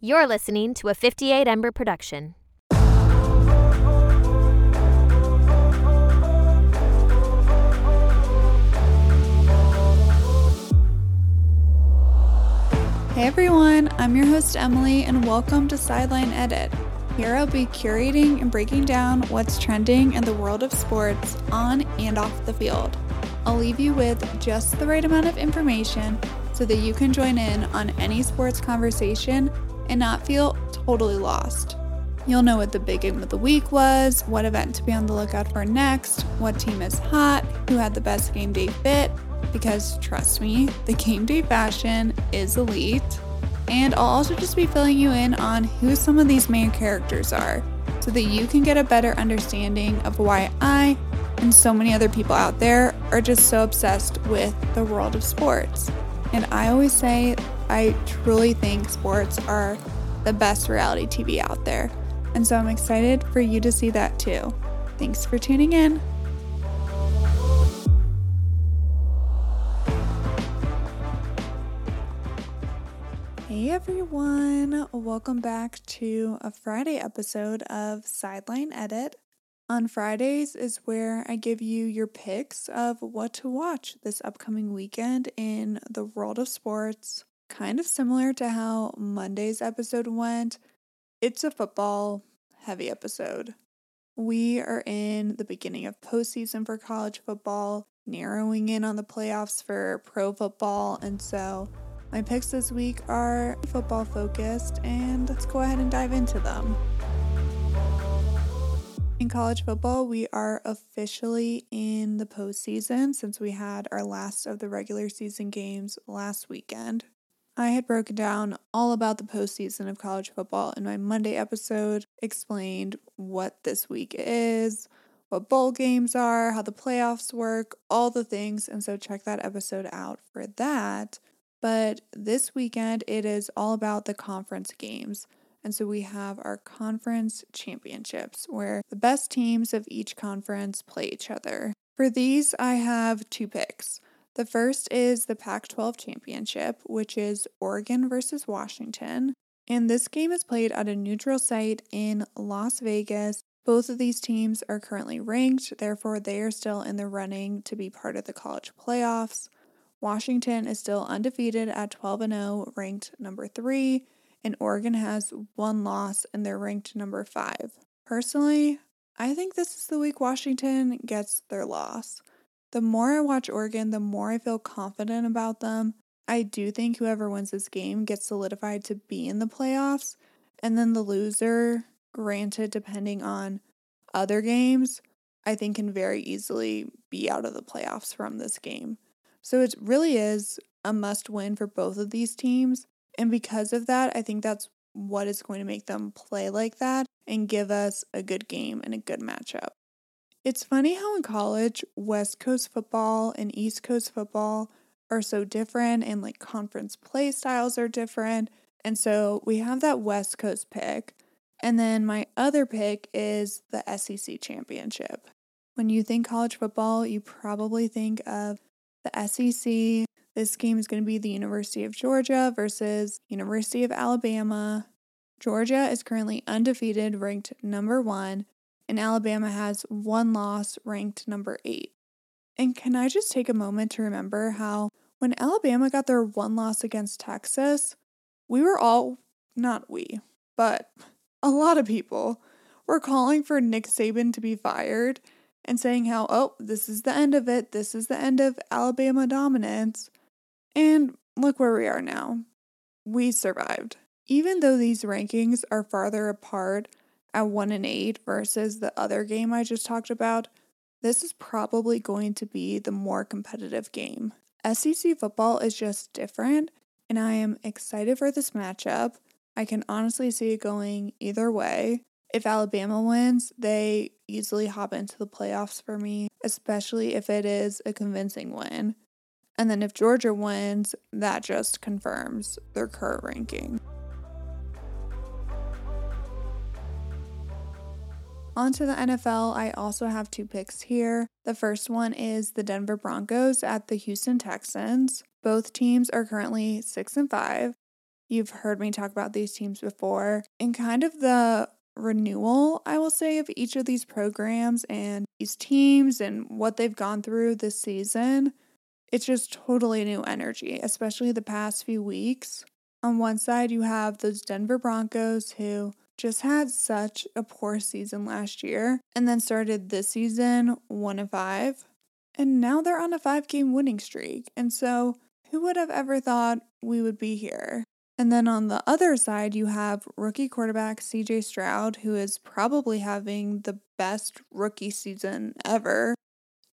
You're listening to a 58 Ember production. Hey everyone, I'm your host Emily, and welcome to Sideline Edit. Here I'll be curating and breaking down what's trending in the world of sports on and off the field. I'll leave you with just the right amount of information so that you can join in on any sports conversation and not feel totally lost. You'll know what the big game of the week was, what event to be on the lookout for next, what team is hot, who had the best game day fit, because trust me, the game day fashion is elite. And I'll also just be filling you in on who some of these main characters are so that you can get a better understanding of why I and so many other people out there are just so obsessed with the world of sports. And I always say, I truly think sports are the best reality TV out there. And so I'm excited for you to see that too. Thanks for tuning in. Hey everyone, welcome back to a Friday episode of Sideline Edit. On Fridays is where I give you your picks of what to watch this upcoming weekend in the world of sports. Kind of similar to how Monday's episode went, it's a football heavy episode. We are in the beginning of postseason for college football, narrowing in on the playoffs for pro football, and so my picks this week are football focused, and let's go ahead and dive into them. In college football, we are officially in the postseason since we had our last of the regular season games last weekend. I had broken down all about the postseason of college football in my Monday episode, explained what this week is, what bowl games are, how the playoffs work, all the things. And so check that episode out for that. But this weekend, it is all about the conference games. And so we have our conference championships where the best teams of each conference play each other. For these, I have two picks. The first is the Pac 12 championship, which is Oregon versus Washington. And this game is played at a neutral site in Las Vegas. Both of these teams are currently ranked, therefore, they are still in the running to be part of the college playoffs. Washington is still undefeated at 12 0, ranked number 3, and Oregon has one loss and they're ranked number 5. Personally, I think this is the week Washington gets their loss. The more I watch Oregon, the more I feel confident about them. I do think whoever wins this game gets solidified to be in the playoffs, and then the loser, granted, depending on other games, I think can very easily be out of the playoffs from this game. So it really is a must win for both of these teams. And because of that, I think that's what is going to make them play like that and give us a good game and a good matchup. It's funny how in college, West Coast football and East Coast football are so different and like conference play styles are different. And so we have that West Coast pick. And then my other pick is the SEC championship. When you think college football, you probably think of the SEC. This game is going to be the University of Georgia versus University of Alabama. Georgia is currently undefeated, ranked number one, and Alabama has one loss, ranked number eight. And can I just take a moment to remember how when Alabama got their one loss against Texas, we were all, not we, but a lot of people were calling for Nick Saban to be fired and saying how, oh, this is the end of it. This is the end of Alabama dominance. And look where we are now. We survived. Even though these rankings are farther apart at 1 and 8 versus the other game I just talked about, this is probably going to be the more competitive game. SEC football is just different, and I am excited for this matchup. I can honestly see it going either way. If Alabama wins, they easily hop into the playoffs for me, especially if it is a convincing win. And then if Georgia wins, that just confirms their current ranking. On to the NFL, I also have two picks here. The first one is the Denver Broncos at the Houston Texans. Both teams are currently 6 and 5. You've heard me talk about these teams before. And kind of the renewal, I will say, of each of these programs and these teams and what they've gone through this season. It's just totally new energy, especially the past few weeks. On one side, you have those Denver Broncos who just had such a poor season last year and then started this season 1 and 5. And now they're on a 5 game winning streak. And so, who would have ever thought we would be here? And then on the other side, you have rookie quarterback CJ Stroud, who is probably having the best rookie season ever.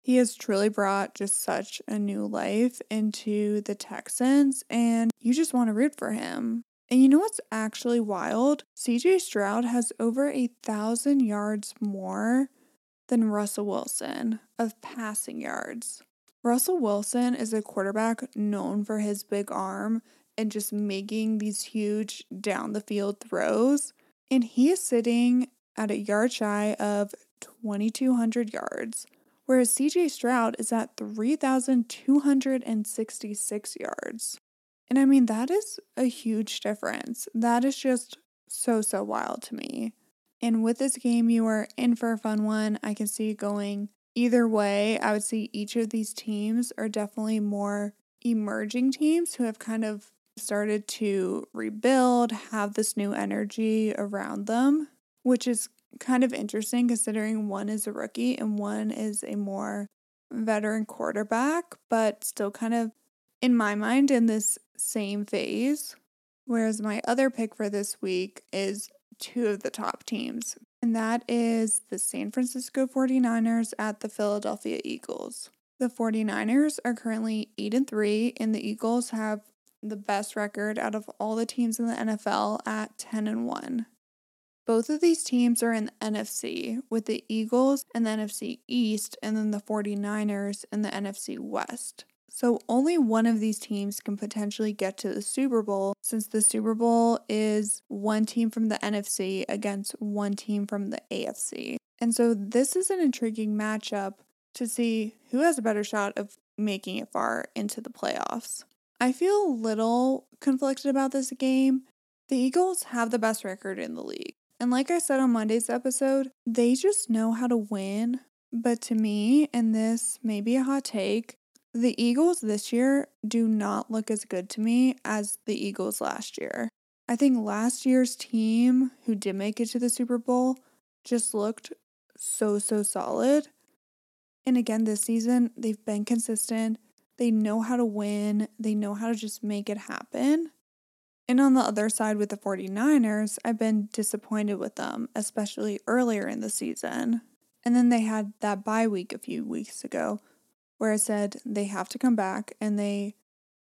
He has truly brought just such a new life into the Texans, and you just want to root for him. And you know what's actually wild? CJ Stroud has over a thousand yards more than Russell Wilson of passing yards. Russell Wilson is a quarterback known for his big arm and just making these huge down the field throws. And he is sitting at a yard shy of 2,200 yards, whereas CJ Stroud is at 3,266 yards. And I mean, that is a huge difference. That is just so, so wild to me. And with this game, you are in for a fun one. I can see going either way. I would see each of these teams are definitely more emerging teams who have kind of started to rebuild, have this new energy around them, which is kind of interesting considering one is a rookie and one is a more veteran quarterback, but still kind of, in my mind, in this same phase. Whereas my other pick for this week is two of the top teams, and that is the San Francisco 49ers at the Philadelphia Eagles. The 49ers are currently 8 and 3 and the Eagles have the best record out of all the teams in the NFL at 10 and 1. Both of these teams are in the NFC, with the Eagles in the NFC East and then the 49ers in the NFC West. So only one of these teams can potentially get to the Super Bowl since the Super Bowl is one team from the NFC against one team from the AFC. And so this is an intriguing matchup to see who has a better shot of making it far into the playoffs. I feel a little conflicted about this game. The Eagles have the best record in the league. And like I said on Monday's episode, they just know how to win. But to me, and this may be a hot take, the Eagles this year do not look as good to me as the Eagles last year. I think last year's team who did make it to the Super Bowl just looked so, so solid. And again, this season, they've been consistent. They know how to win, they know how to just make it happen. And on the other side with the 49ers, I've been disappointed with them, especially earlier in the season. And then they had that bye week a few weeks ago where it said they have to come back and they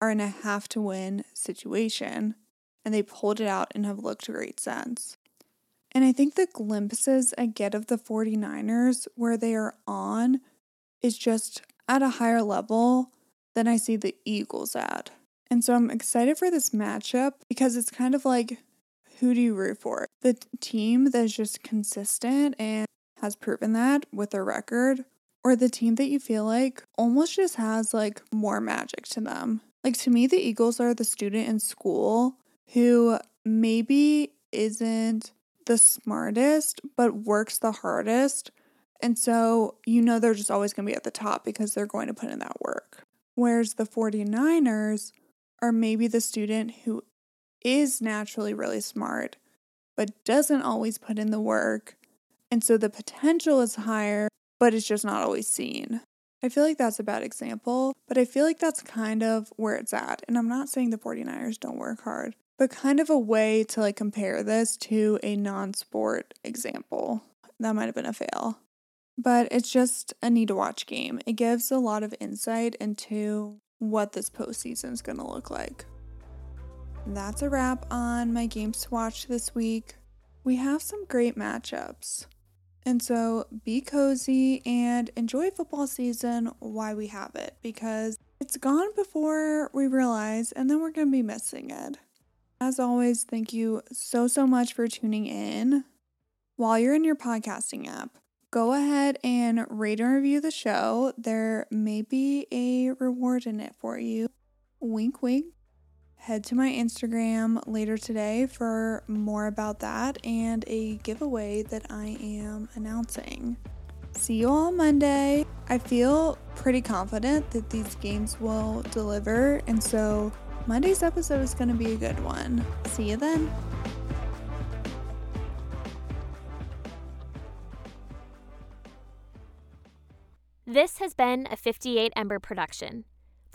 are in a have to win situation and they pulled it out and have looked great since. And I think the glimpses I get of the 49ers where they are on is just at a higher level than I see the Eagles at. And so I'm excited for this matchup because it's kind of like who do you root for? The team that's just consistent and has proven that with their record, or the team that you feel like almost just has like more magic to them. Like to me, the Eagles are the student in school who maybe isn't the smartest, but works the hardest. And so you know they're just always going to be at the top because they're going to put in that work. Whereas the 49ers are maybe the student who is naturally really smart, but doesn't always put in the work. And so the potential is higher, but it's just not always seen. I feel like that's a bad example, but I feel like that's kind of where it's at. And I'm not saying the 49ers don't work hard, but kind of a way to like compare this to a non sport example. That might have been a fail. But it's just a need to watch game. It gives a lot of insight into what this postseason is going to look like. that's a wrap on my games to watch this week. We have some great matchups. And so be cozy and enjoy football season while we have it because it's gone before we realize, and then we're going to be missing it. As always, thank you so, so much for tuning in. While you're in your podcasting app, go ahead and rate and review the show. There may be a reward in it for you. Wink, wink. Head to my Instagram later today for more about that and a giveaway that I am announcing. See you all on Monday. I feel pretty confident that these games will deliver, and so Monday's episode is going to be a good one. See you then. This has been a 58 Ember production.